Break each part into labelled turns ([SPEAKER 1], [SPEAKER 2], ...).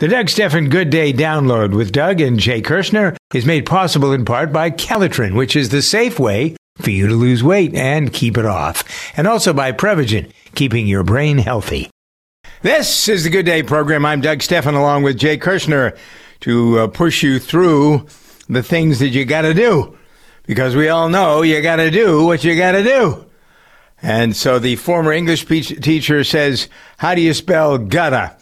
[SPEAKER 1] The Doug Stephan Good Day download with Doug and Jay Kirschner is made possible in part by Calitrin, which is the safe way for you to lose weight and keep it off, and also by Prevagen, keeping your brain healthy. This is the Good Day program. I'm Doug Stephan along with Jay Kirschner to uh, push you through the things that you got to do because we all know you got to do what you got to do. And so the former English teacher says, How do you spell gutta?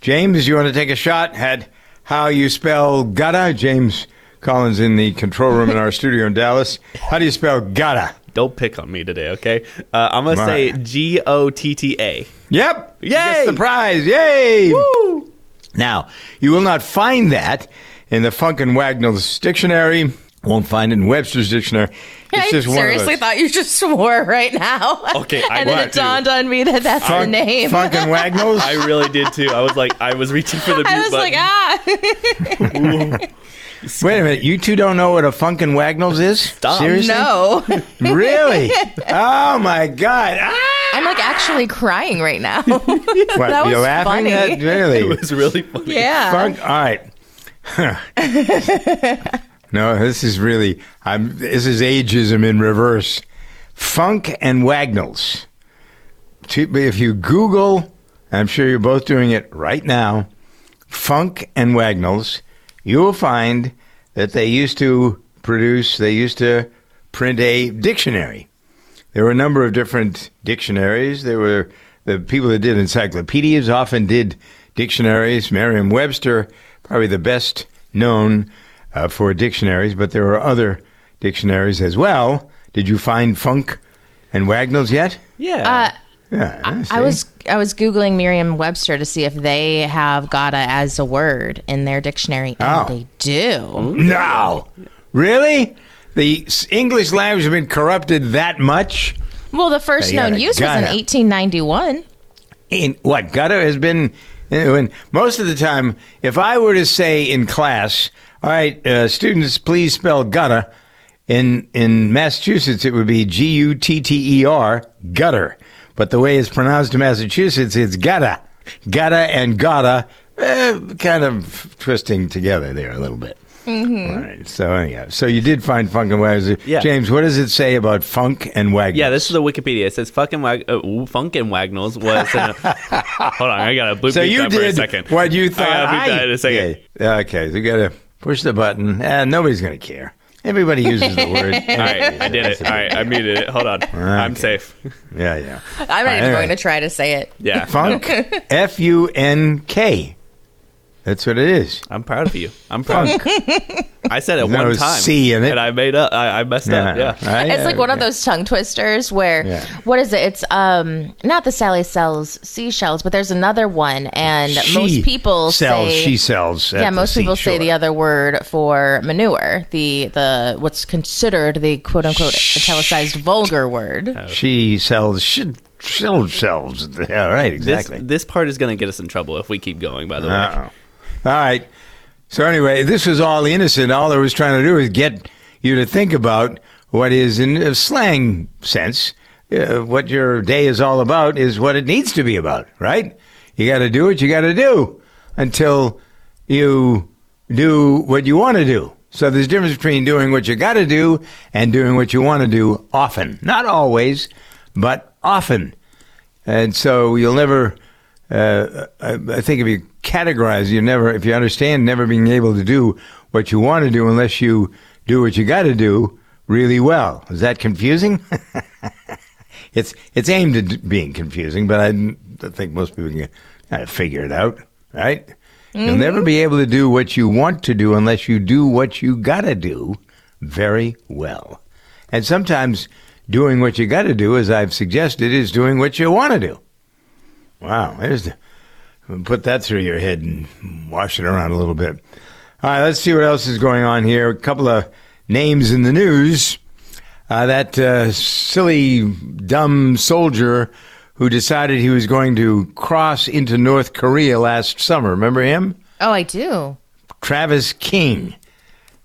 [SPEAKER 1] James, you want to take a shot at how you spell gutta? James Collins in the control room in our studio in Dallas. How do you spell gutta?
[SPEAKER 2] Don't pick on me today, okay? Uh, I'm gonna
[SPEAKER 1] All
[SPEAKER 2] say. G O T T A.
[SPEAKER 1] Yep.
[SPEAKER 2] Yay!
[SPEAKER 1] the prize. Yay!
[SPEAKER 2] Woo!
[SPEAKER 1] Now, you will not find that in the Funk and Wagnalls dictionary. Won't find it in Webster's dictionary. It's
[SPEAKER 3] I
[SPEAKER 1] just one
[SPEAKER 3] seriously thought you just swore right now.
[SPEAKER 2] Okay, I
[SPEAKER 3] and then it
[SPEAKER 2] to.
[SPEAKER 3] dawned on me that that's the name.
[SPEAKER 1] Funk and Wagnalls.
[SPEAKER 2] I really did too. I was like, I was reaching for the mute
[SPEAKER 3] I was
[SPEAKER 2] button.
[SPEAKER 3] like, ah,
[SPEAKER 1] Wait a minute. You two don't know what a Funkin' and Wagnalls is?
[SPEAKER 2] Stop.
[SPEAKER 1] Seriously?
[SPEAKER 3] no.
[SPEAKER 1] Really? oh my God! Ah!
[SPEAKER 3] I'm like actually crying right now.
[SPEAKER 1] What?
[SPEAKER 3] That
[SPEAKER 1] you're
[SPEAKER 3] was
[SPEAKER 1] laughing?
[SPEAKER 3] funny.
[SPEAKER 1] That, really?
[SPEAKER 2] It was really funny.
[SPEAKER 3] yeah.
[SPEAKER 1] Funk. All right. No, this is really. I'm. This is ageism in reverse. Funk and Wagnalls. If you Google, I'm sure you're both doing it right now. Funk and Wagnalls, you will find that they used to produce. They used to print a dictionary. There were a number of different dictionaries. There were the people that did encyclopedias often did dictionaries. Merriam-Webster, probably the best known uh, for dictionaries, but there are other dictionaries as well. Did you find Funk and Wagnalls yet?
[SPEAKER 2] Yeah.
[SPEAKER 3] Uh,
[SPEAKER 1] Yeah,
[SPEAKER 3] I
[SPEAKER 1] see?
[SPEAKER 3] was I was googling Merriam-Webster to see if they have "gotta" as a word in their dictionary, and
[SPEAKER 1] Oh.
[SPEAKER 3] they do.
[SPEAKER 1] No, really. The English language has been corrupted that much.
[SPEAKER 3] Well, the first
[SPEAKER 1] Yeah,
[SPEAKER 3] known
[SPEAKER 1] gotta-
[SPEAKER 3] use was in 1891.
[SPEAKER 1] in what gutter has been you know, and most of the time if i were to say in class all right uh, students please spell gutter in in massachusetts it would be g-u-t-t-e-r gutter but the way it's pronounced in massachusetts it's gutter gutter and gotta eh, kind of twisting together there a little bit
[SPEAKER 3] Mm-hmm.
[SPEAKER 1] All right. So anyhow, so you did find funk and wagnalls.
[SPEAKER 2] Yeah.
[SPEAKER 1] James, what does it say about funk and wagnalls?
[SPEAKER 2] Yeah, this is the Wikipedia. It says fucking wag- uh, Funk and Wagnalls was. In a, hold on, I gotta boop
[SPEAKER 1] So
[SPEAKER 2] beep
[SPEAKER 1] you
[SPEAKER 2] that for a
[SPEAKER 1] did
[SPEAKER 2] second.
[SPEAKER 1] what you thought.
[SPEAKER 2] I gotta beep
[SPEAKER 1] I-
[SPEAKER 2] that in a second.
[SPEAKER 1] Yeah. Okay, you gotta push the button. and nobody's gonna care. Everybody uses the word.
[SPEAKER 2] All right, I did it. All right, I muted it. Hold on, I'm safe.
[SPEAKER 1] Yeah, yeah.
[SPEAKER 3] I'm not even
[SPEAKER 1] All right.
[SPEAKER 3] going to try to say it.
[SPEAKER 2] Yeah,
[SPEAKER 1] Funk, F U N K. That's what it is.
[SPEAKER 2] I'm proud of you. I'm proud. I said it
[SPEAKER 1] There's no
[SPEAKER 2] one time.
[SPEAKER 1] C in it.
[SPEAKER 2] and I made up. I, I messed up. Yeah.
[SPEAKER 1] I-
[SPEAKER 3] It's like one of those tongue twisters where
[SPEAKER 1] Yeah.
[SPEAKER 3] what is it? It's um not the Sally sells seashells, but there's another one, and
[SPEAKER 1] She
[SPEAKER 3] most people
[SPEAKER 1] sells.
[SPEAKER 3] say
[SPEAKER 1] she sells. at
[SPEAKER 3] yeah,
[SPEAKER 1] the
[SPEAKER 3] most people say
[SPEAKER 1] seashore.
[SPEAKER 3] the other word for manure, the the what's considered the quote unquote italicized vulgar word.
[SPEAKER 1] She sells. She, she sells. Yeah, right.
[SPEAKER 2] This,
[SPEAKER 1] Exactly.
[SPEAKER 2] this part is gonna get us in trouble if we keep going. By the way,
[SPEAKER 1] Uh-oh. All right. So anyway, this was all innocent. All I was trying to do is get you to think about what is, in a slang sense, uh, what your day is all about is what it needs to be about, right? You got to do what you got to do until you do what you want to do. So there's a difference between doing what you got to do and doing what you want to do often. Not always, but often. And so you'll never, uh, I, I think if you categorize, you never, if you understand never being able to do what you want to do unless you do what you got to do really well. Is that confusing? it's it's aimed at being confusing, but I think most people can kind of figure it out, right? You'll never be able to do what you want to do unless you do what you got to do very well. And sometimes doing what you got to do, as I've suggested, is doing what you want to do. Wow, there's the, put that through your head and wash it around a little bit. All right, let's see what else is going on here. A couple of names in the news. Uh, that uh, silly, dumb soldier who decided he was going to cross into North Korea last summer. Remember him?
[SPEAKER 3] Oh, I do.
[SPEAKER 1] Travis King.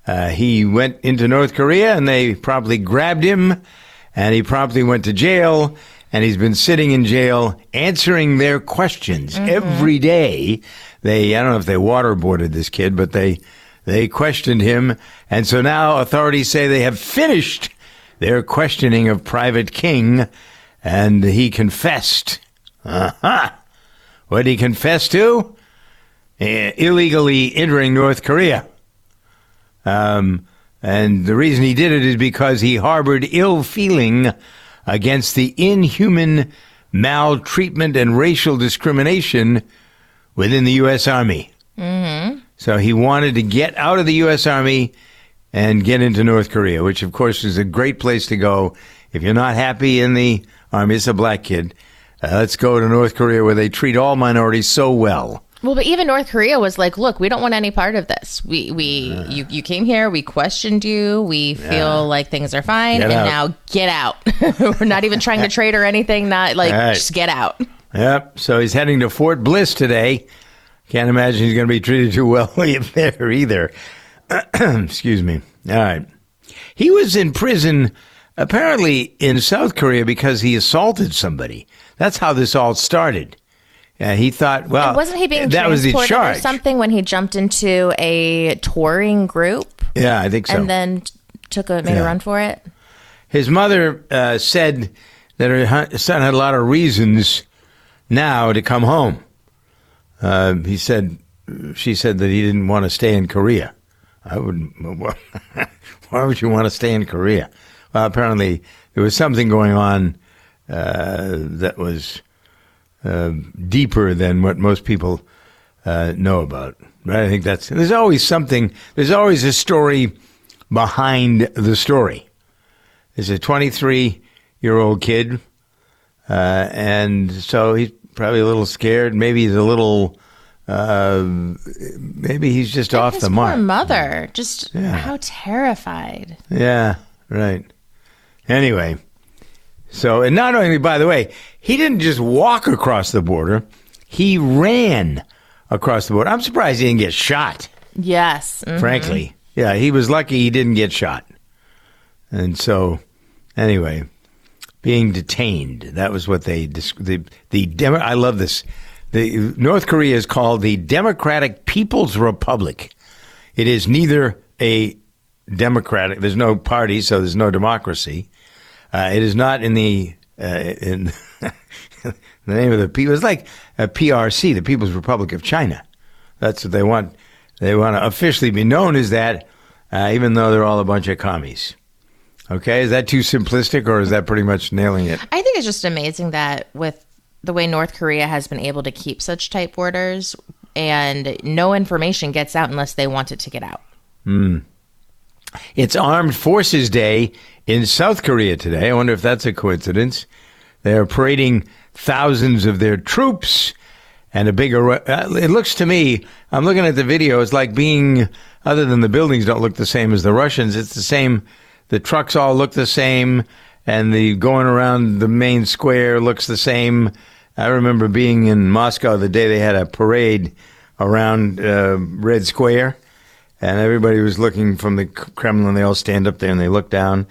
[SPEAKER 1] Uh, he went into North Korea and they promptly grabbed him and he promptly went to jail and he's been sitting in jail answering their questions every day. They, I don't know if they waterboarded this kid, but they, they questioned him. And so now authorities say they have finished their questioning of Private King and he confessed. Uh-huh. What did he confess to? Illegally entering North Korea. Um, and the reason he did it is because he harbored ill feeling against the inhuman maltreatment and racial discrimination within the U.S. Army. Mm-hmm. So he wanted to get out of the U.S. Army and get into North Korea, which of course is a great place to go if you're not happy in the Army. It's a black kid. Uh, let's go to North Korea where they treat all minorities so well.
[SPEAKER 3] Well, but even North Korea was like, "Look, we don't want any part of this. We we you you came here, we questioned you, we feel like things are fine,
[SPEAKER 1] Get
[SPEAKER 3] and
[SPEAKER 1] out.
[SPEAKER 3] now get out. We're not even trying to trade or anything. Not like
[SPEAKER 1] Right.
[SPEAKER 3] just get out."
[SPEAKER 1] Yep. So he's heading to Fort Bliss today. Can't imagine he's going to be treated too well there either. Excuse me. All right. He was in prison apparently in South Korea because he assaulted somebody. That's how this all started. Uh, he thought, well,
[SPEAKER 3] And wasn't he being
[SPEAKER 1] that was the
[SPEAKER 3] transported
[SPEAKER 1] charge?
[SPEAKER 3] or something when he jumped into a touring group
[SPEAKER 1] Yeah, I think so.
[SPEAKER 3] and then took a made
[SPEAKER 1] Yeah.
[SPEAKER 3] a run for it?
[SPEAKER 1] His mother uh, said that her son had a lot of reasons now to come home. Uh, he said, she said that he didn't want to stay in Korea. I would. Why would you want to stay in Korea? Well, apparently there was something going on uh, that was deeper than what most people uh, know about. Right? I think that's. There's always something. There's always a story behind the story. There's a 23 year old kid, uh, and so he's probably a little scared. Maybe he's a little. Uh, maybe he's just off
[SPEAKER 3] His
[SPEAKER 1] the
[SPEAKER 3] poor
[SPEAKER 1] mark.
[SPEAKER 3] mother, just
[SPEAKER 1] Yeah.
[SPEAKER 3] how terrified.
[SPEAKER 1] Yeah, right. Anyway, so and not only, by the way, he didn't just walk across the border; he ran across the border. I'm surprised he didn't get shot.
[SPEAKER 3] Yes. mm.
[SPEAKER 1] Frankly, yeah, he was lucky he didn't get shot. And so, anyway, being detained. That was what they the the Demo- I love this. The North Korea is called the Democratic People's Republic. It is neither a democratic. There's no party, so there's no democracy. Uh, it is not in the uh, in the name of the people. It's like a PRC, the People's Republic of China. That's what they want. They want to officially be known as that, uh, even though they're all a bunch of commies. Okay, is that too simplistic, or is that pretty much nailing it?
[SPEAKER 3] I think it's just amazing that with the way North Korea has been able to keep such tight borders and no information gets out unless they want it to get out.
[SPEAKER 1] It's Armed Forces Day in South Korea today. I wonder if that's a coincidence. They're parading thousands of their troops and a big array. uh, It looks to me, I'm looking at the video, it's like being, other than the buildings don't look the same as the Russians, it's the same, the trucks all look the same, and the going around the main square looks the same. I remember being in Moscow the day they had a parade around uh, Red Square and everybody was looking from the Kremlin. They all stand up there and they look down,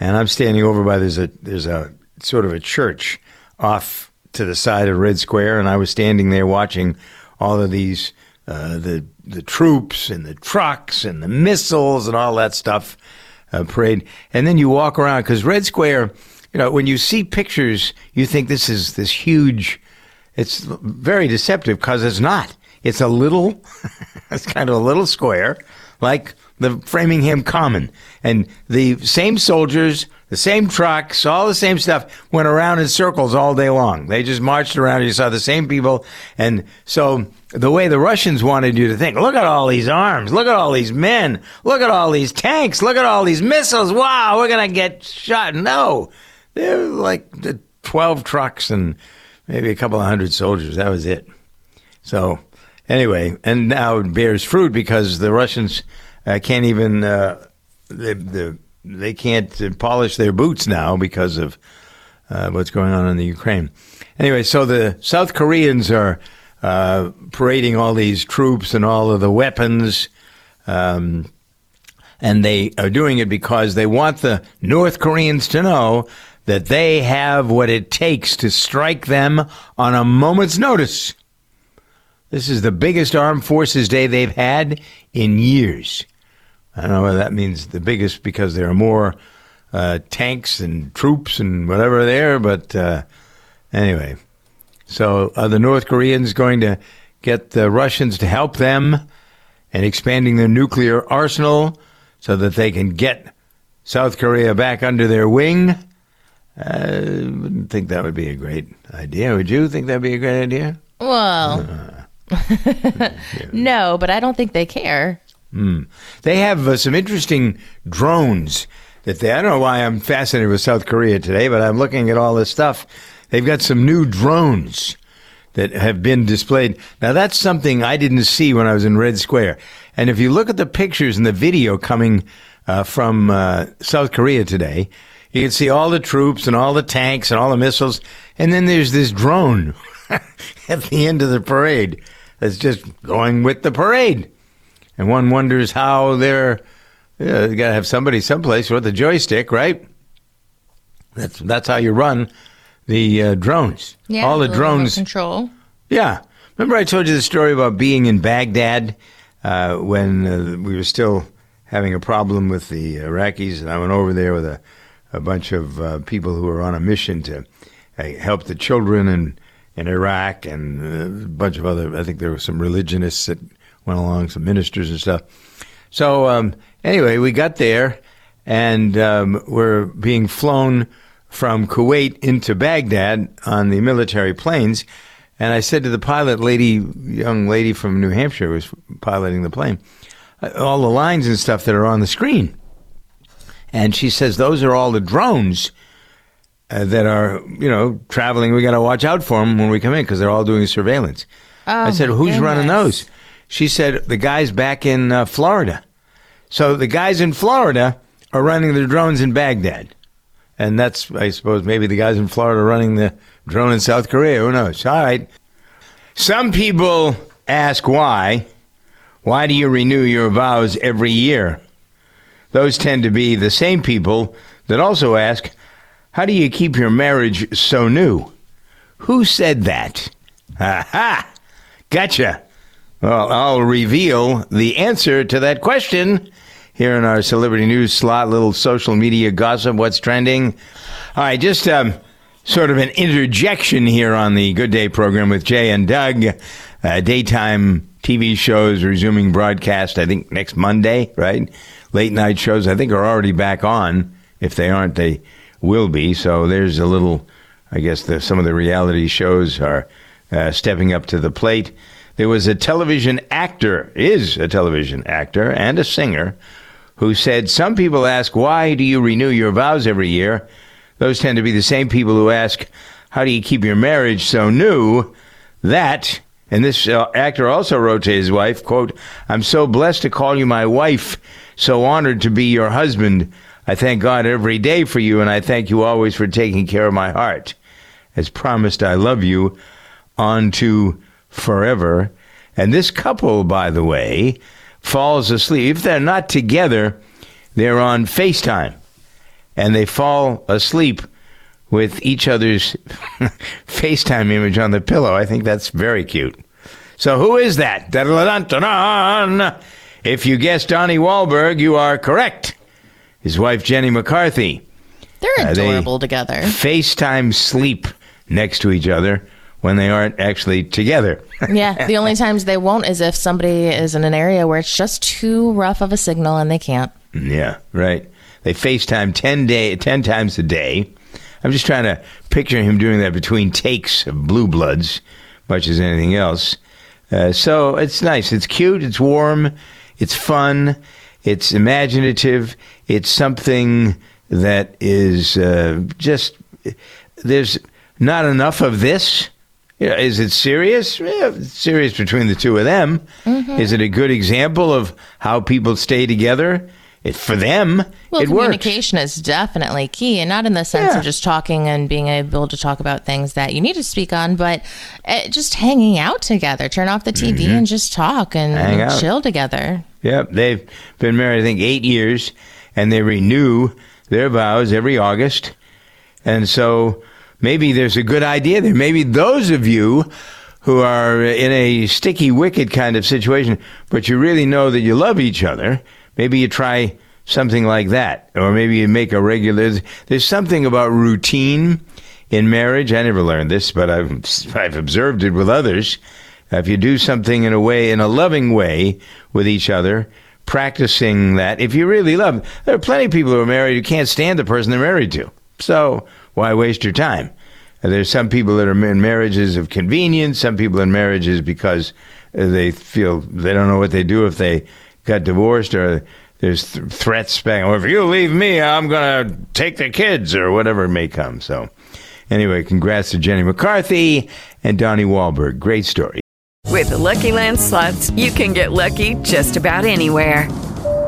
[SPEAKER 1] and I'm standing over by there's a there's a sort of a church off to the side of Red Square, and I was standing there watching all of these uh, the the troops and the trucks and the missiles and all that stuff uh, parade, and then you walk around because Red Square, you know, when you see pictures, you think this is this huge. It's very deceptive because it's not. It's a little, it's kind of a little square, like the Framingham Common. And the same soldiers, the same trucks, all the same stuff went around in circles all day long. They just marched around. You saw the same people. And so the way the Russians wanted you to think, look at all these arms. Look at all these men. Look at all these tanks. Look at all these missiles. Wow, we're going to get shot. No, they're like 12 trucks and maybe a couple of hundred soldiers. That was it. So anyway, and now it bears fruit because the Russians uh, can't even uh, they, the, they can't polish their boots now because of uh, what's going on in the Ukraine. Anyway, so the South Koreans are uh, parading all these troops and all of the weapons. Um, and they are doing it because they want the North Koreans to know that they have what it takes to strike them on a moment's notice. This is the biggest armed forces day they've had in years. I don't know whether that means the biggest because there are more uh, tanks and troops and whatever there, but uh, anyway. So are the North Koreans going to get the Russians to help them and expanding their nuclear arsenal so that they can get South Korea back under their wing? I wouldn't think that would be a great idea. Would you think that'd be a great idea?
[SPEAKER 3] Well, no, but I don't think they care.
[SPEAKER 1] They have uh, some interesting drones that they. I don't know why I'm fascinated with South Korea today, but I'm looking at all this stuff. They've got some new drones that have been displayed. Now that's something I didn't see when I was in Red Square. And if you look at the pictures and the video coming uh, from uh, South Korea today, you can see all the troops and all the tanks and all the missiles, and then there's this drone at the end of the parade that's just going with the parade. And one wonders how they're. Yeah, you got to have somebody someplace with a joystick, right? That's that's how you run the uh, drones.
[SPEAKER 3] Yeah,
[SPEAKER 1] all the drones.
[SPEAKER 3] control.
[SPEAKER 1] Yeah. Remember I told you the story about being in Baghdad uh, when uh, we were still having a problem with the Iraqis, and I went over there with a, a bunch of uh, people who were on a mission to uh, help the children in, in Iraq and uh, a bunch of other, I think there were some religionists that went along, some ministers and stuff. So um, anyway, we got there and um, we're being flown from Kuwait into Baghdad on the military planes. And I said to the pilot lady, young lady from New Hampshire, who was piloting the plane, uh, all the lines and stuff that are on the screen. And she says, those are all the drones uh, that are, you know, traveling. We got to watch out for them when we come in because they're all doing surveillance. I said, who's running those? She said, the guys back in uh, Florida. So the guys in Florida are running the drones in Baghdad. And that's, I suppose, maybe the guys in Florida running the drone in South Korea. Who knows? All right. Some people ask why. Why do you renew your vows every year? Those tend to be the same people that also ask, how do you keep your marriage so new? Who said that? Ha ha! Gotcha. Well, I'll reveal the answer to that question here in our celebrity news slot, little social media gossip, what's trending. All right, just um, sort of an interjection here on the Good Day program with Jay and Doug. Uh, daytime TV shows resuming broadcast, I think, next Monday, right? Late night shows, I think, are already back on. If they aren't, they will be. So there's a little, I guess, the, some of the reality shows are uh, stepping up to the plate. There was a television actor, is a television actor, and a singer who said, Some people ask, why do you renew your vows every year? Those tend to be the same people who ask, How do you keep your marriage so new? That, and this uh, actor also wrote to his wife, quote, I'm so blessed to call you my wife, so honored to be your husband. I thank God every day for you, and I thank you always for taking care of my heart. As promised, I love you on to forever. And this couple, by the way, falls asleep. If they're not together, they're on FaceTime and they fall asleep with each other's FaceTime image on the pillow. I think that's very cute. So who is that? If you guessed Donnie Wahlberg, you are correct. His wife Jenny McCarthy.
[SPEAKER 3] They're
[SPEAKER 1] Uh, they-
[SPEAKER 3] adorable together.
[SPEAKER 1] FaceTime sleep next to each other when they aren't actually together.
[SPEAKER 3] yeah, the only times they won't is if somebody is in an area where it's just too rough of a signal and they can't.
[SPEAKER 1] Yeah, right. They FaceTime 10 day 10 times a day. I'm just trying to picture him doing that between takes of Blue Bloods, much as anything else. Uh, so it's nice. It's cute. It's warm. It's fun. It's imaginative. It's something that is uh, just there's not enough of this Yeah, is it serious? Yeah, serious between the two of them.
[SPEAKER 3] Mm-hmm.
[SPEAKER 1] Is it a good example of how people stay together? It, for them,
[SPEAKER 3] Well,
[SPEAKER 1] it works.
[SPEAKER 3] communication is definitely key, and not in the sense
[SPEAKER 1] Yeah.
[SPEAKER 3] of just talking and being able to talk about things that you need to speak on, but uh, just hanging out together. Turn off the TV and just talk and
[SPEAKER 1] Mm-hmm.
[SPEAKER 3] Chill together.
[SPEAKER 1] Yep, they've been married, I think, eight years, and they renew their vows every August. And so maybe there's a good idea there. Maybe those of you who are in a sticky wicket kind of situation, but you really know that you love each other, maybe you try something like that. Or maybe you make a regular. There's something about routine in marriage. I never learned this, but I've, I've observed it with others. If you do something in a way, in a loving way with each other, practicing that, if you really love, there are plenty of people who are married who can't stand the person they're married to. So why waste your time? Uh, There's some people that are in marriages of convenience, some people in marriages because uh, they feel they don't know what they do if they got divorced or there's th- threats back, or if you leave me, I'm going to take the kids or whatever may come. So anyway, congrats to Jenny McCarthy and Donnie Wahlberg. Great story.
[SPEAKER 4] With the Lucky Land slots, you can get lucky just about anywhere.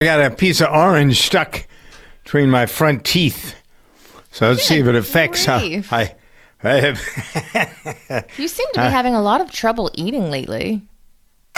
[SPEAKER 1] I got a piece of orange stuck between my front teeth. So let's see if it affects how
[SPEAKER 3] grief.
[SPEAKER 1] I. I have,
[SPEAKER 3] You seem to be uh, having a lot of trouble eating lately.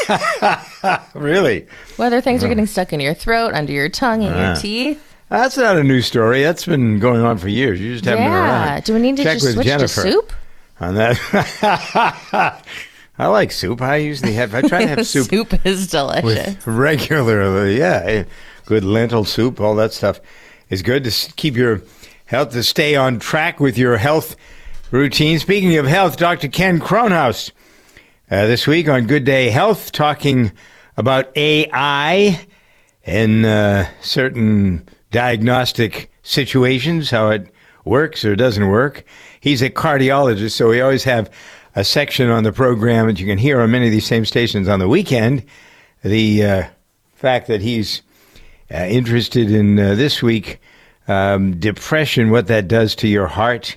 [SPEAKER 1] really?
[SPEAKER 3] Whether things are getting stuck in your throat, under your tongue, in your uh-huh. teeth.
[SPEAKER 1] That's not a new story. That's been going on for years. You just haven't been
[SPEAKER 3] Yeah.
[SPEAKER 1] around.
[SPEAKER 3] Do we need to
[SPEAKER 1] Check
[SPEAKER 3] just
[SPEAKER 1] with
[SPEAKER 3] switch
[SPEAKER 1] Jennifer
[SPEAKER 3] to soup?
[SPEAKER 1] on that. I like soup. I usually have. I try to have soup
[SPEAKER 3] soup is delicious.
[SPEAKER 1] regularly. Yeah, good lentil soup, all that stuff is good to keep your health to stay on track with your health routine. Speaking of health, Dr. Ken Kronhaus uh, this week on Good Day Health talking about AI in uh, certain diagnostic situations, how it works or doesn't work. He's a cardiologist, so we always have a section on the program that you can hear on many of these same stations on the weekend. The uh, fact that he's uh, interested in uh, this week um, depression, what that does to your heart,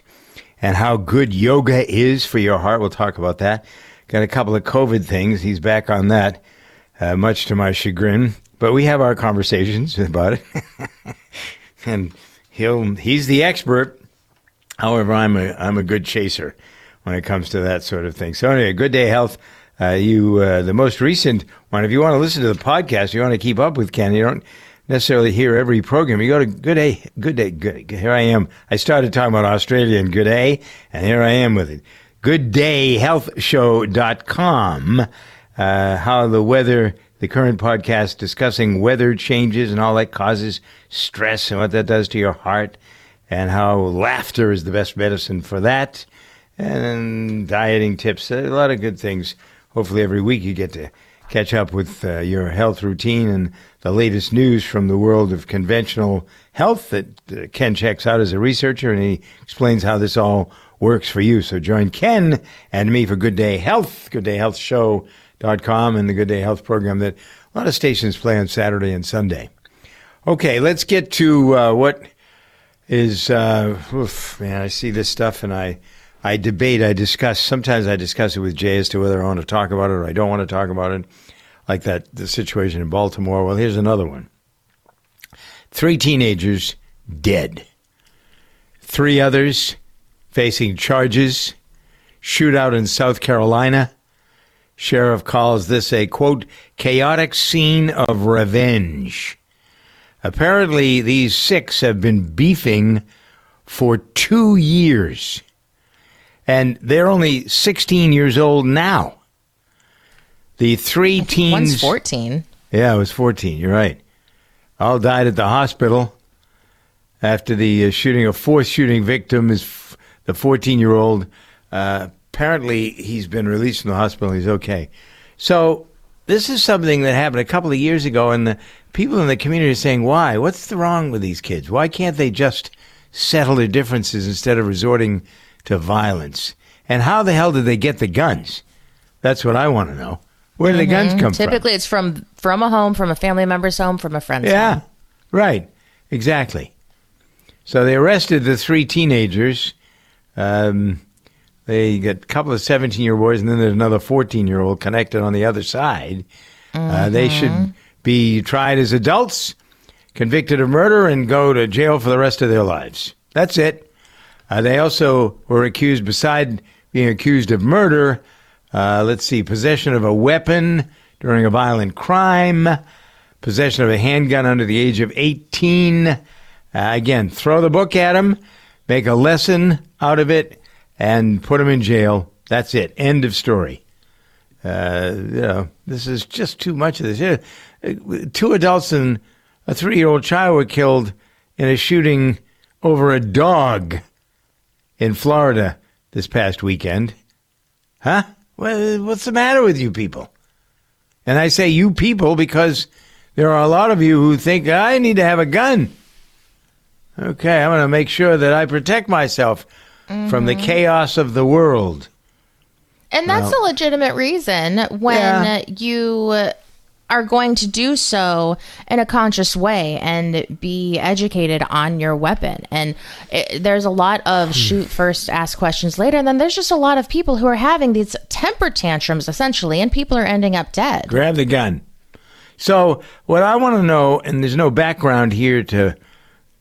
[SPEAKER 1] and how good yoga is for your heart. We'll talk about that. Got a couple of COVID things. He's back on that, uh, much to my chagrin. But we have our conversations about it, and he'll he's the expert. However, I'm a I'm a good chaser when it comes to that sort of thing. So anyway, good day health. Uh, you uh, the most recent one. If you want to listen to the podcast, you want to keep up with Ken. You don't necessarily hear every program. You go to Good Day, Good Day, Good. Here I am. I started talking about Australia and Good Day, and here I am with it. GoodDayHealthShow.com. Uh, how the weather, the current podcast discussing weather changes and all that causes stress and what that does to your heart, and how laughter is the best medicine for that, and dieting tips. A lot of good things. Hopefully, every week you get to catch up with uh, your health routine and the latest news from the world of conventional health that uh, Ken checks out as a researcher, and he explains how this all works for you. So join Ken and me for Good Day Health, gooddayhealthshow.com, and the Good Day Health program that a lot of stations play on Saturday and Sunday. Okay, let's get to uh, what is, uh, oof, man, I see this stuff and I, I debate, I discuss, sometimes I discuss it with Jay as to whether I want to talk about it or I don't want to talk about it, like that, the situation in Baltimore. Well, here's another one. Three teenagers dead. Three others facing charges. Shootout in South Carolina. Sheriff calls this a quote, chaotic scene of revenge. Apparently, these six have been beefing for two years. And they're only 16 years old now. The three teens.
[SPEAKER 3] One's 14.
[SPEAKER 1] Yeah, it was 14. You're right. All died at the hospital after the uh, shooting. A fourth shooting victim is f- the 14 year old uh, apparently he's been released from the hospital. He's okay. So this is something that happened a couple of years ago, and the people in the community are saying, "Why? What's the wrong with these kids? Why can't they just settle their differences instead of resorting to violence? And how the hell did they get the guns? That's what I want to know. Where did the guns come from?
[SPEAKER 3] Typically, it's from from a home, from a family member's home, from a friend's home.
[SPEAKER 1] Yeah,
[SPEAKER 3] home.
[SPEAKER 1] right. Exactly. So they arrested the three teenagers. Um, they got a couple of 17 year boys, and then there's another 14 year old connected on the other side. Uh, they should be tried as adults, convicted of murder, and go to jail for the rest of their lives. That's it. Uh, they also were accused, beside being accused of murder, uh, let's see, possession of a weapon during a violent crime, possession of a handgun under the age of 18. Uh, again, throw the book at them, make a lesson out of it, and put them in jail. That's it. End of story. Uh, you know, this is just too much of this. Uh, Two adults and a three year old child were killed in a shooting over a dog in Florida this past weekend. Huh? Well, what's the matter with you people? And I say you people because there are a lot of you who think I need to have a gun. Okay, I'm going to make sure that I protect myself from the mm-hmm. chaos of the world.
[SPEAKER 3] And that's a legitimate reason when
[SPEAKER 1] Yeah.
[SPEAKER 3] you are going to do so in a conscious way and be educated on your weapon. And it, there's a lot of shoot first, ask questions later. And then there's just a lot of people who are having these temper tantrums essentially, and people are ending up dead.
[SPEAKER 1] Grab the gun. So, what I want to know, and there's no background here to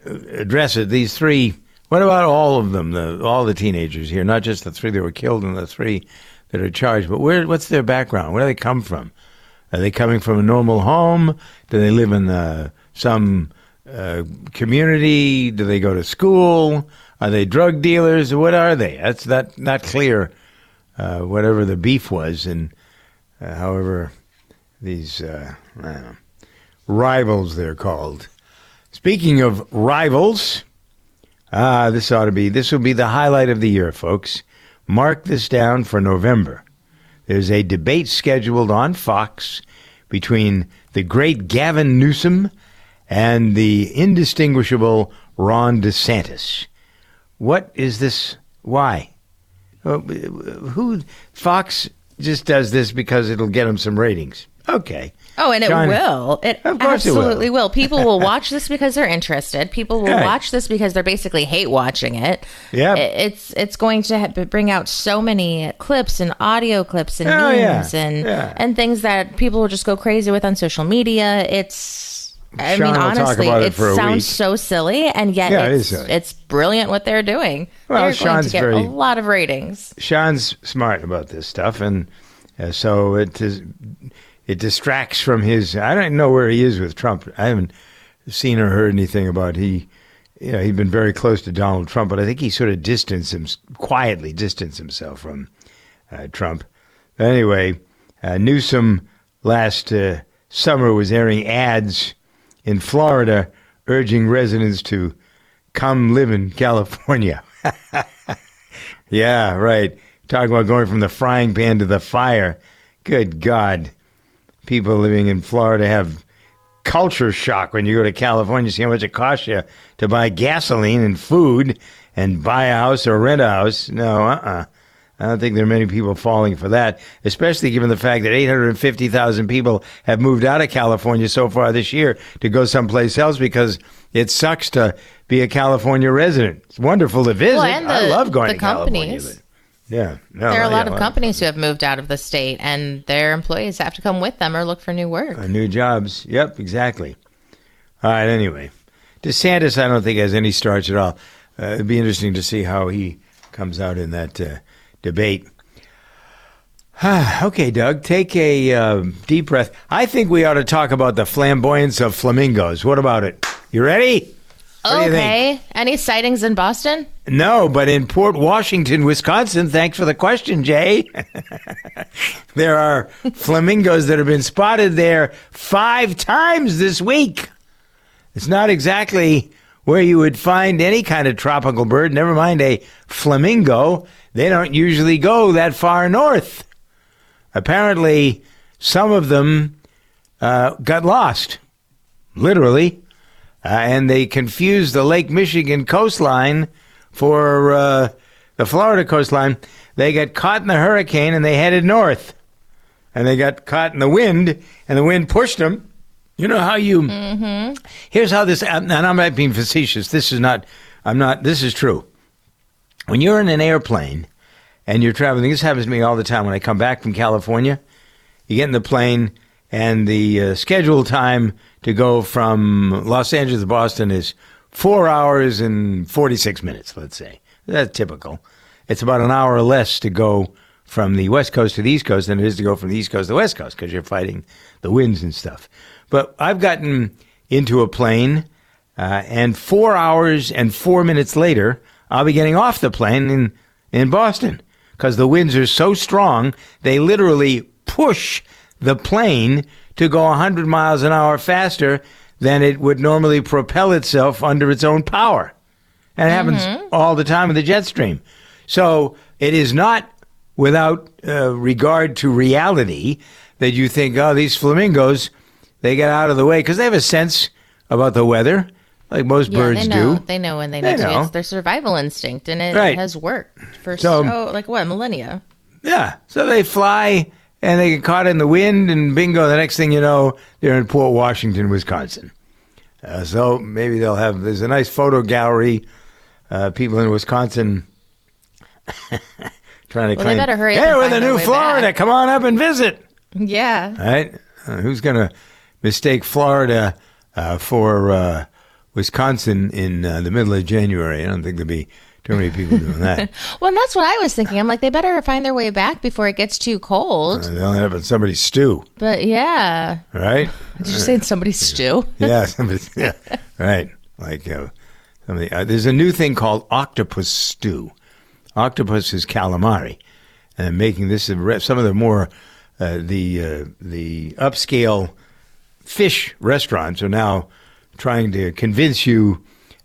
[SPEAKER 1] uh, address it, these three, what about all of them, the, all the teenagers here, not just the three that were killed and the three that are charged, but where, what's their background? Where do they come from? Are they coming from a normal home? Do they live in uh, some uh, community? Do they go to school? Are they drug dealers? What are they? That's not, not clear, uh, whatever the beef was. And uh, however, these uh, know, rivals they're called. Speaking of rivals, ah, this ought to be this will be the highlight of the year, folks. Mark this down for November. There's a debate scheduled on Fox between the great Gavin Newsom and the indistinguishable Ron DeSantis. What is this? Why? Who? Fox just does this because it'll get him some ratings. Okay.
[SPEAKER 3] Oh, and it
[SPEAKER 1] John-
[SPEAKER 3] will. It
[SPEAKER 1] Of course it will.
[SPEAKER 3] absolutely will. People will watch this because they're interested. People will
[SPEAKER 1] Right.
[SPEAKER 3] watch this because they're basically hate watching it. Yeah, It's it's going to ha- bring out so many clips and audio clips and
[SPEAKER 1] Oh, yeah.
[SPEAKER 3] memes and
[SPEAKER 1] Yeah.
[SPEAKER 3] and things that people will just go crazy with on social media. It's I
[SPEAKER 1] Sean
[SPEAKER 3] mean, honestly,
[SPEAKER 1] it
[SPEAKER 3] it, sounds
[SPEAKER 1] week.
[SPEAKER 3] so silly, and yet
[SPEAKER 1] Yeah, it
[SPEAKER 3] it's
[SPEAKER 1] silly.
[SPEAKER 3] it's brilliant what they're doing.
[SPEAKER 1] Well,
[SPEAKER 3] they're going
[SPEAKER 1] Sean's
[SPEAKER 3] to get
[SPEAKER 1] very-
[SPEAKER 3] a lot of ratings.
[SPEAKER 1] Sean's smart about this stuff, and uh, so it is, it distracts from his. I don't know where he is with Trump. I haven't seen or heard anything about he. You know, he's been very close to Donald Trump, but I think he sort of distanced him quietly, distanced himself from uh, Trump. But anyway, uh, Newsom last uh, summer was airing ads in Florida urging residents to come live in California. Yeah, right. Talking about going from the frying pan to the fire. Good God. People living in Florida have culture shock when you go to California. See how much it costs you to buy gasoline and food and buy a house or rent a house. No, uh uh I don't think there are many people falling for that, especially given the fact that 850,000 people have moved out of California so far this year to go someplace else because it sucks to be a California resident. It's wonderful to visit.
[SPEAKER 3] Well, and
[SPEAKER 1] I love going
[SPEAKER 3] the
[SPEAKER 1] to California.
[SPEAKER 3] companies.
[SPEAKER 1] but- yeah, no,
[SPEAKER 3] There are a
[SPEAKER 1] yeah,
[SPEAKER 3] lot of companies who have moved out of the state, and their employees have to come with them or look for new work.
[SPEAKER 1] uh, new jobs. Yep, exactly. All right. Anyway, DeSantis, I don't think has any starch at all. Uh, it'd be interesting to see how he comes out in that uh, debate. okay, Doug, take a uh, deep breath. I think we ought to talk about the flamboyance of flamingos. What about it? You ready? What do you think?
[SPEAKER 3] Okay. Any sightings in Boston?
[SPEAKER 1] No, but in Port Washington, Wisconsin, thanks for the question, Jay. there are flamingos that have been spotted there five times this week. It's not exactly where you would find any kind of tropical bird, never mind a flamingo, they don't usually go that far north. Apparently, some of them uh, got lost, literally, uh, and they confused the Lake Michigan coastline for uh, the Florida coastline. They got caught in the hurricane and they headed north. And they got caught in the wind, and the wind pushed them. You know how you. Here's how this, and I'm not being facetious. This is not, I'm not, this is true. When you're in an airplane and you're traveling, this happens to me all the time when I come back from California. You get in the plane, and the uh, scheduled time to go from Los Angeles to Boston is four hours and 46 minutes, let's say. That's typical. It's about an hour less to go from the West Coast to the East Coast than it is to go from the East Coast to the West Coast because you're fighting the winds and stuff. But I've gotten into a plane, uh, and four hours and four minutes later, I'll be getting off the plane in, in Boston because the winds are so strong, they literally push the plane to go 100 miles an hour faster than it would normally propel itself under its own power. And it happens all the time with the jet stream. So it is not without uh, regard to reality that you think, oh, these flamingos, they get out of the way because they have a sense about the weather, like most
[SPEAKER 3] Yeah,
[SPEAKER 1] birds
[SPEAKER 3] they know.
[SPEAKER 1] do.
[SPEAKER 3] They know when they
[SPEAKER 1] They
[SPEAKER 3] need to.
[SPEAKER 1] know.
[SPEAKER 3] It's their survival instinct, and it
[SPEAKER 1] Right.
[SPEAKER 3] has worked for
[SPEAKER 1] So-
[SPEAKER 3] so, like what millennia.
[SPEAKER 1] Yeah. So they fly and they get caught in the wind, and bingo, the next thing you know, they're in Port Washington, Wisconsin. Uh, so maybe they'll have, there's a nice photo gallery. Uh, people in Wisconsin trying to
[SPEAKER 3] Well,
[SPEAKER 1] claim,
[SPEAKER 3] better hurry up
[SPEAKER 1] hey, we're the new Florida.
[SPEAKER 3] back."
[SPEAKER 1] Come on up and visit.
[SPEAKER 3] Yeah.
[SPEAKER 1] Right? Uh, who's going to mistake Florida uh, for uh, Wisconsin in uh, the middle of January? I don't think there'll be too many people doing that.
[SPEAKER 3] Well, and that's what I was thinking. I'm like, they better find their way back before it gets too cold.
[SPEAKER 1] They'll end up in somebody's stew,
[SPEAKER 3] But yeah,
[SPEAKER 1] right?
[SPEAKER 3] did you say somebody's stew?
[SPEAKER 1] yeah, somebody, yeah, right. Like uh, somebody, uh, there's a new thing called octopus stew. Octopus is calamari, and making this some of the more uh, the uh, the upscale fish restaurants are now trying to convince you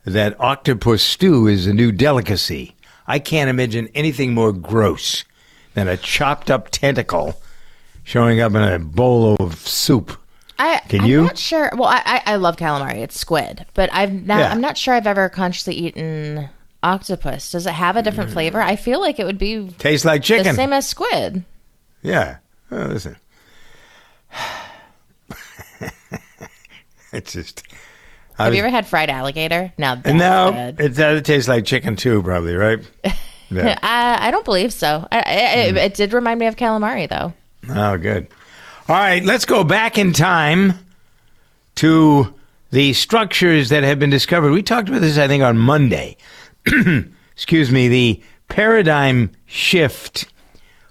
[SPEAKER 1] that octopus stew is a new delicacy. I can't imagine anything more gross than a chopped up tentacle showing up in a bowl of soup.
[SPEAKER 3] I,
[SPEAKER 1] Can
[SPEAKER 3] I'm
[SPEAKER 1] you?
[SPEAKER 3] not sure. Well, I, I, I love calamari. It's squid, but I've not,
[SPEAKER 1] Yeah.
[SPEAKER 3] I'm not sure I've ever consciously eaten octopus. Does it have a different mm. flavor? I feel like it would be
[SPEAKER 1] Tastes like
[SPEAKER 3] the
[SPEAKER 1] chicken.
[SPEAKER 3] same as squid.
[SPEAKER 1] Yeah. Oh, listen. it's just.
[SPEAKER 3] Have
[SPEAKER 1] was-
[SPEAKER 3] you ever had fried alligator? Now that's
[SPEAKER 1] no,
[SPEAKER 3] good.
[SPEAKER 1] it, uh, it tastes like chicken too, probably, right? Yeah.
[SPEAKER 3] I, I don't believe so. I, I, it, it did remind me of calamari, though.
[SPEAKER 1] oh, good. All right, let's go back in time to the structures that have been discovered. We talked about this, I think, on Monday. Excuse me, the paradigm shift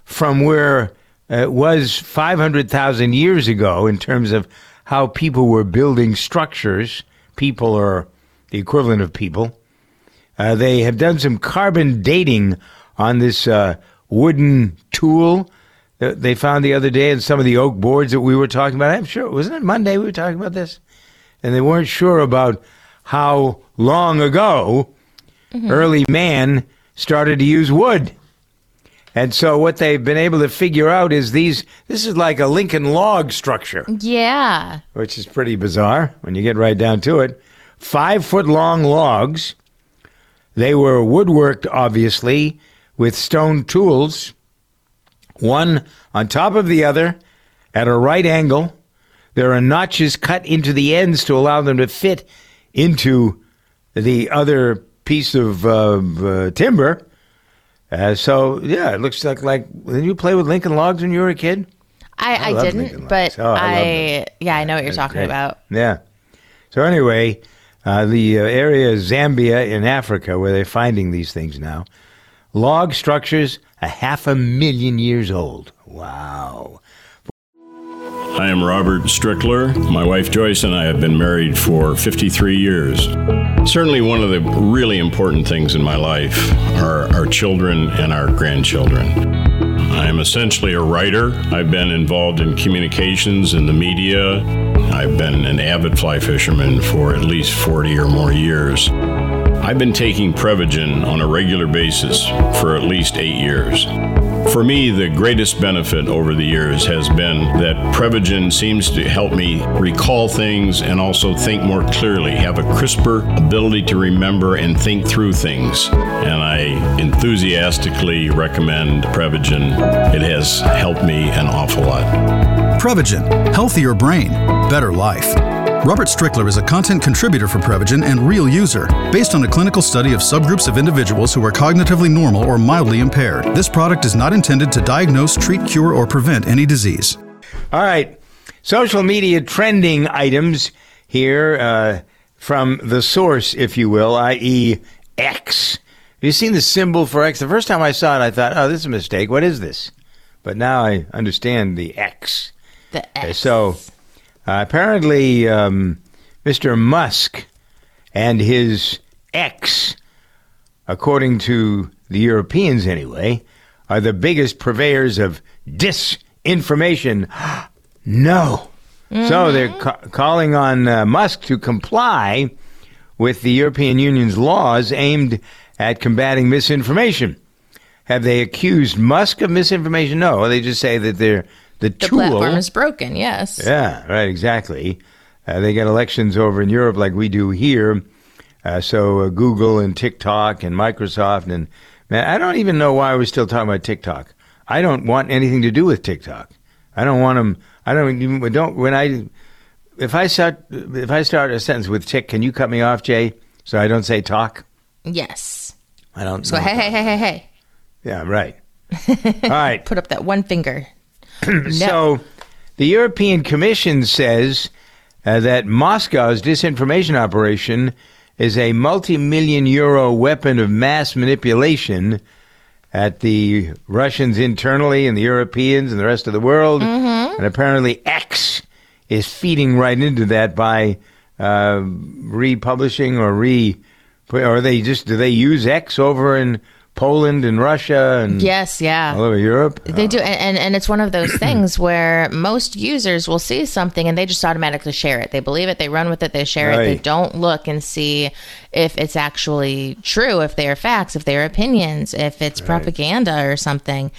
[SPEAKER 1] from where it was 500,000 years ago in terms of how people were building structures. People or the equivalent of people. Uh, they have done some carbon dating on this uh, wooden tool that they found the other day and some of the oak boards that we were talking about. I'm sure, wasn't it Monday we were talking about this? And they weren't sure about how long ago early man started to use wood. And so what they've been able to figure out is these this is like a Lincoln log structure,
[SPEAKER 3] Yeah.
[SPEAKER 1] which is pretty bizarre when you get right down to it. Five foot long logs. They were woodworked, obviously, with stone tools, one on top of the other at a right angle. There are notches cut into the ends to allow them to fit into the other piece of uh, uh, timber. Uh, so yeah, it looks like like did you play with Lincoln logs when you were a kid? I
[SPEAKER 3] I, I, didn't, but
[SPEAKER 1] Oh, I
[SPEAKER 3] I, yeah, I know what you're talking
[SPEAKER 1] Great.
[SPEAKER 3] about.
[SPEAKER 1] Yeah. So anyway, uh, the uh, area is Zambia in Africa where they're finding these things now. Log structures a half a million years old. Wow.
[SPEAKER 5] I am Robert Strickler. My wife Joyce and I have been married for 53 years. Certainly, one of the really important things in my life are our children and our grandchildren. I am essentially a writer. I've been involved in communications in the media. I've been an avid fly fisherman for at least 40 or more years. I've been taking Prevagen on a regular basis for at least eight years. For me, the greatest benefit over the years has been that Prevagen seems to help me recall things and also think more clearly, have a crisper ability to remember and think through things. And I enthusiastically recommend Prevagen. It has helped me an awful lot.
[SPEAKER 6] Prevagen, healthier brain, better life. Robert Strickler is a content contributor for Prevagen and real user, based on a clinical study of subgroups of individuals who are cognitively normal or mildly impaired. This product is not intended to diagnose, treat, cure, or prevent any disease.
[SPEAKER 1] All right. Social media trending items here uh, from the source, if you will, i.e., X. Have you seen the symbol for X? The first time I saw it, I thought, oh, this is a mistake. What is this? But now I understand the X.
[SPEAKER 3] The X.
[SPEAKER 1] So uh, apparently, um, Mr. Musk and his ex, according to the Europeans anyway, are the biggest purveyors of disinformation. no. So they're ca- calling on uh, Musk to comply with the European Union's laws aimed at combating misinformation. Have they accused Musk of misinformation? No, they just say that they're the,
[SPEAKER 3] the
[SPEAKER 1] tool.
[SPEAKER 3] platform is broken. Yes.
[SPEAKER 1] Yeah, right, exactly. Uh, they get elections over in Europe like we do here. Uh, so uh, Google and TikTok and Microsoft and man, I don't even know why we're still talking about TikTok. I don't want anything to do with TikTok. I don't want them. I don't even don't when I if I start if I start a sentence with tick, can you cut me off, Jay, so I don't say talk?
[SPEAKER 3] Yes.
[SPEAKER 1] I don't.
[SPEAKER 3] So hey, hey, hey, hey, hey.
[SPEAKER 1] Yeah, right. All right.
[SPEAKER 3] Put up that one finger.
[SPEAKER 1] So, the European Commission says uh, that Moscow's disinformation operation is a multi million euro weapon of mass manipulation at the Russians internally and the Europeans and the rest of the world. And apparently, X is feeding right into that by uh, republishing or re. Or they just do they use X over in Poland and Russia and
[SPEAKER 3] Yes. Yeah.
[SPEAKER 1] all over Europe?
[SPEAKER 3] They do, and, and, and it's one of those things where most users will see something and they just automatically share it. They believe it, they run with it, they share it. They don't look and see if it's actually true, if they are facts, if they are opinions, if it's propaganda or something.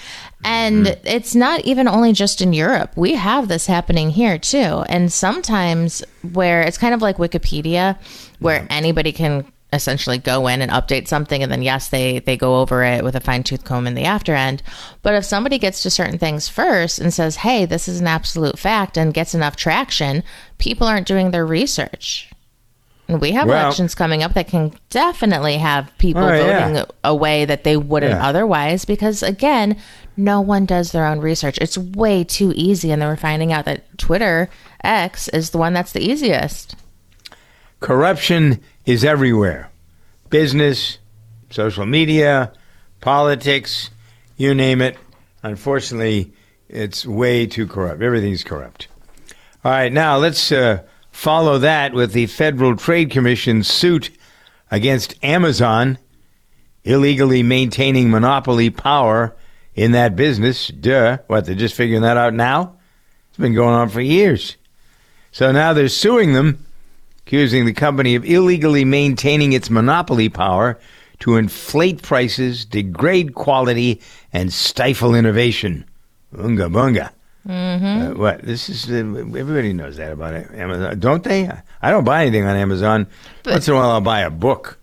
[SPEAKER 3] And
[SPEAKER 1] Mm-hmm.
[SPEAKER 3] it's not even only just in Europe. We have this happening here too. And sometimes where it's kind of like Wikipedia, where anybody can essentially go in and update something and then yes they they go over it with a fine tooth comb in the after end but if somebody gets to certain things first and says hey this is an absolute fact and gets enough traction people aren't doing their research and we have
[SPEAKER 1] Well-
[SPEAKER 3] elections coming up that can definitely have people
[SPEAKER 1] Oh, yeah.
[SPEAKER 3] voting a way that they wouldn't
[SPEAKER 1] Yeah.
[SPEAKER 3] otherwise because again no one does their own research it's way too easy and then we're finding out that twitter x is the one that's the easiest
[SPEAKER 1] Corruption is everywhere business, social media, politics, you name it. Unfortunately, it's way too corrupt. Everything's corrupt. All right, now let's uh, follow that with the Federal Trade Commission suit against Amazon, illegally maintaining monopoly power in that business. Duh. What, they're just figuring that out now? It's been going on for years. So now they're suing them accusing the company of illegally maintaining its monopoly power to inflate prices, degrade quality, and stifle innovation. Bunga bunga. Mm-hmm. Uh, what? This is uh, everybody knows that about Amazon, don't they? I don't buy anything on Amazon. Once in a while, I'll buy a book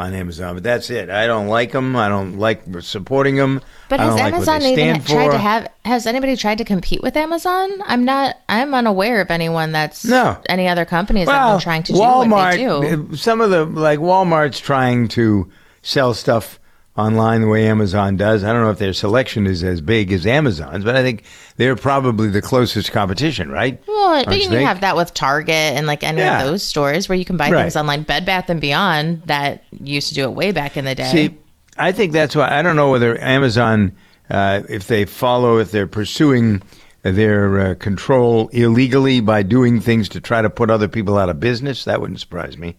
[SPEAKER 1] on Amazon, but that's it. I don't like them. I don't like supporting them.
[SPEAKER 3] But has
[SPEAKER 1] like
[SPEAKER 3] Amazon
[SPEAKER 1] they
[SPEAKER 3] even tried
[SPEAKER 1] for.
[SPEAKER 3] to have? Has anybody tried to compete with Amazon? I'm not. I'm unaware of anyone that's
[SPEAKER 1] No.
[SPEAKER 3] any other companies that have been trying to do
[SPEAKER 1] Walmart,
[SPEAKER 3] what they do.
[SPEAKER 1] uh, some of the like Walmart's trying to sell stuff online the way Amazon does. I don't know if their selection is as big as Amazon's, but I think they're probably the closest competition, right?
[SPEAKER 3] Well, but you
[SPEAKER 1] think?
[SPEAKER 3] have that with Target and like any
[SPEAKER 1] Yeah.
[SPEAKER 3] of those stores where you can buy
[SPEAKER 1] Right.
[SPEAKER 3] things online. Bed Bath and Beyond that used to do it way back in the day.
[SPEAKER 1] See, I think that's why I don't know whether Amazon, uh, if they follow, if they're pursuing their uh, control illegally by doing things to try to put other people out of business. That wouldn't surprise me.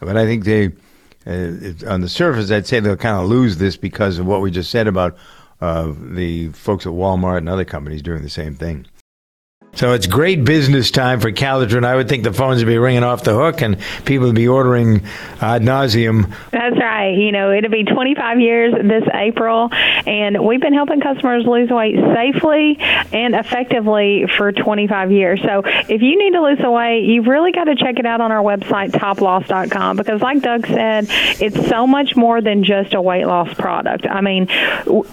[SPEAKER 1] But I think they, it- on the surface, I'd say they'll kind of lose this because of what we just said about uh, the folks at Walmart and other companies doing the same thing. So it's great business time for Calotren. I would think the phones would be ringing off the hook and people would be ordering ad nauseum.
[SPEAKER 7] That's right. You know, it'll be 25 years this April, and we've been helping customers lose weight safely and effectively for 25 years. So if you need to lose the weight, you've really got to check it out on our website, toploss.com, because like Doug said, it's so much more than just a weight loss product. I mean,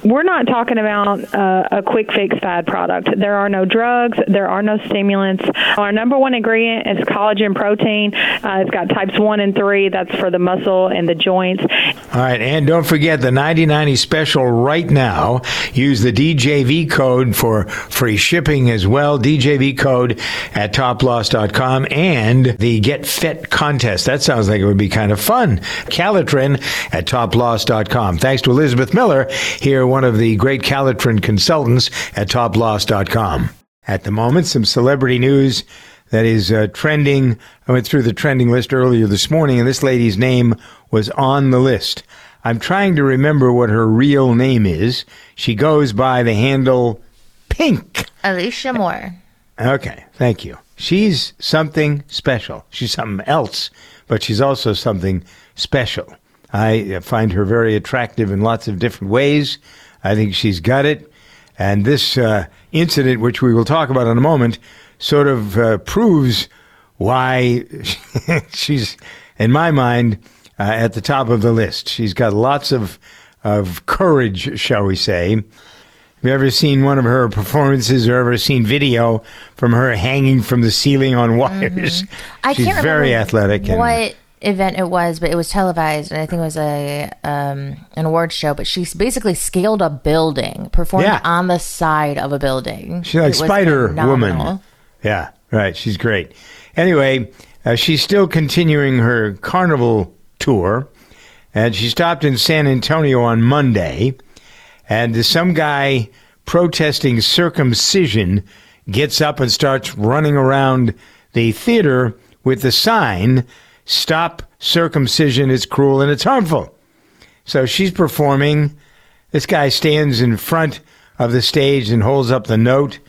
[SPEAKER 7] we're not talking about uh, a quick fix fad product. There are no drugs. There are are no stimulants. Our number one ingredient is collagen protein. Uh, it's got types one and three. That's for the muscle and the joints.
[SPEAKER 1] All right, and don't forget the 9090 special right now. Use the DJV code for free shipping as well. DJV code at toploss.com and the Get Fit contest. That sounds like it would be kind of fun. Calotren at toploss.com. Thanks to Elizabeth Miller, here one of the great Calotren consultants at toploss.com at the moment. Some celebrity news that is uh, trending. I went through the trending list earlier this morning, and this lady's name was on the list. I'm trying to remember what her real name is. She goes by the handle Pink.
[SPEAKER 3] Alicia Moore.
[SPEAKER 1] Okay, thank you. She's something special. She's something else, but she's also something special. I find her very attractive in lots of different ways. I think she's got it. And this uh, incident, which we will talk about in a moment, sort of uh, proves why she's, in my mind, uh, at the top of the list. She's got lots of of courage, shall we say. Have you ever seen one of her performances or ever seen video from her hanging from the ceiling on wires? Mm-hmm.
[SPEAKER 3] I
[SPEAKER 1] She's
[SPEAKER 3] can't
[SPEAKER 1] very athletic.
[SPEAKER 3] What and, event it was, but it was televised, and I think it was a um, an award show. But she basically scaled a building, performed yeah. on the side of a building.
[SPEAKER 1] She's like Spider Woman. Yeah, right. She's great. Anyway, uh, she's still continuing her carnival tour, and she stopped in San Antonio on Monday, and some guy protesting circumcision gets up and starts running around the theater with the sign Stop circumcision, it's cruel and it's harmful. So she's performing. This guy stands in front of the stage and holds up the note.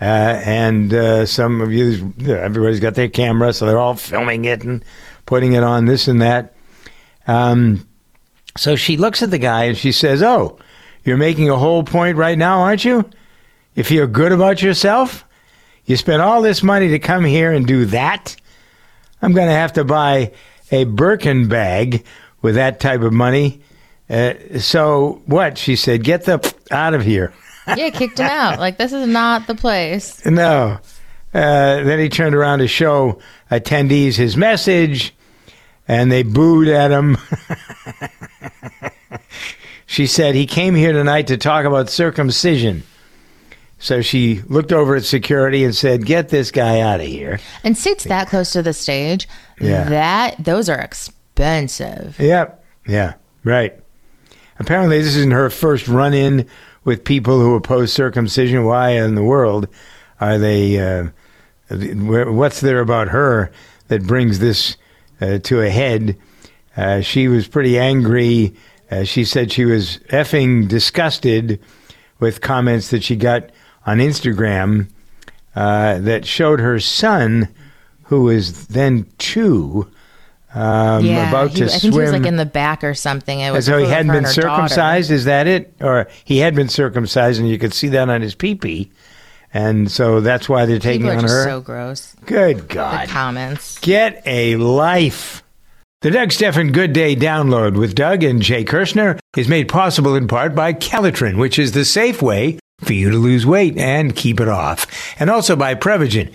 [SPEAKER 1] Uh, and uh, some of you, everybody's got their camera, so they're all filming it and putting it on this and that. Um, so she looks at the guy and she says, Oh, you're making a whole point right now, aren't you? If You feel good about yourself? You spent all this money to come here and do that? I'm going to have to buy a Birkin bag with that type of money. Uh, so what? She said, get the out of here.
[SPEAKER 3] yeah, kicked him out. Like, this is not the place.
[SPEAKER 1] No. Uh, then he turned around to show attendees his message, and they booed at him. she said, he came here tonight to talk about circumcision. So she looked over at security and said, "Get this guy out of here."
[SPEAKER 3] And seats that close to the stage, yeah. that those are expensive.
[SPEAKER 1] Yep. Yeah. Right. Apparently, this isn't her first run-in with people who oppose circumcision. Why in the world are they? Uh, what's there about her that brings this uh, to a head? Uh, she was pretty angry. Uh, she said she was effing disgusted with comments that she got on Instagram uh, that showed her son, who was then two, um,
[SPEAKER 3] yeah,
[SPEAKER 1] about
[SPEAKER 3] he,
[SPEAKER 1] to
[SPEAKER 3] I
[SPEAKER 1] swim.
[SPEAKER 3] think he was like in the back or something. It was
[SPEAKER 1] so he hadn't been
[SPEAKER 3] circumcised.
[SPEAKER 1] Daughter. Is that it? Or he had been circumcised, and you could see that on his pee pee. And so that's why they're taking
[SPEAKER 3] People
[SPEAKER 1] on her.
[SPEAKER 3] So gross.
[SPEAKER 1] Good God.
[SPEAKER 3] The comments.
[SPEAKER 1] Get a life. The Doug Stephan Good Day download with Doug and Jay Kirshner is made possible in part by Calotren, which is the safe way for you to lose weight and keep it off. And also by Prevagen,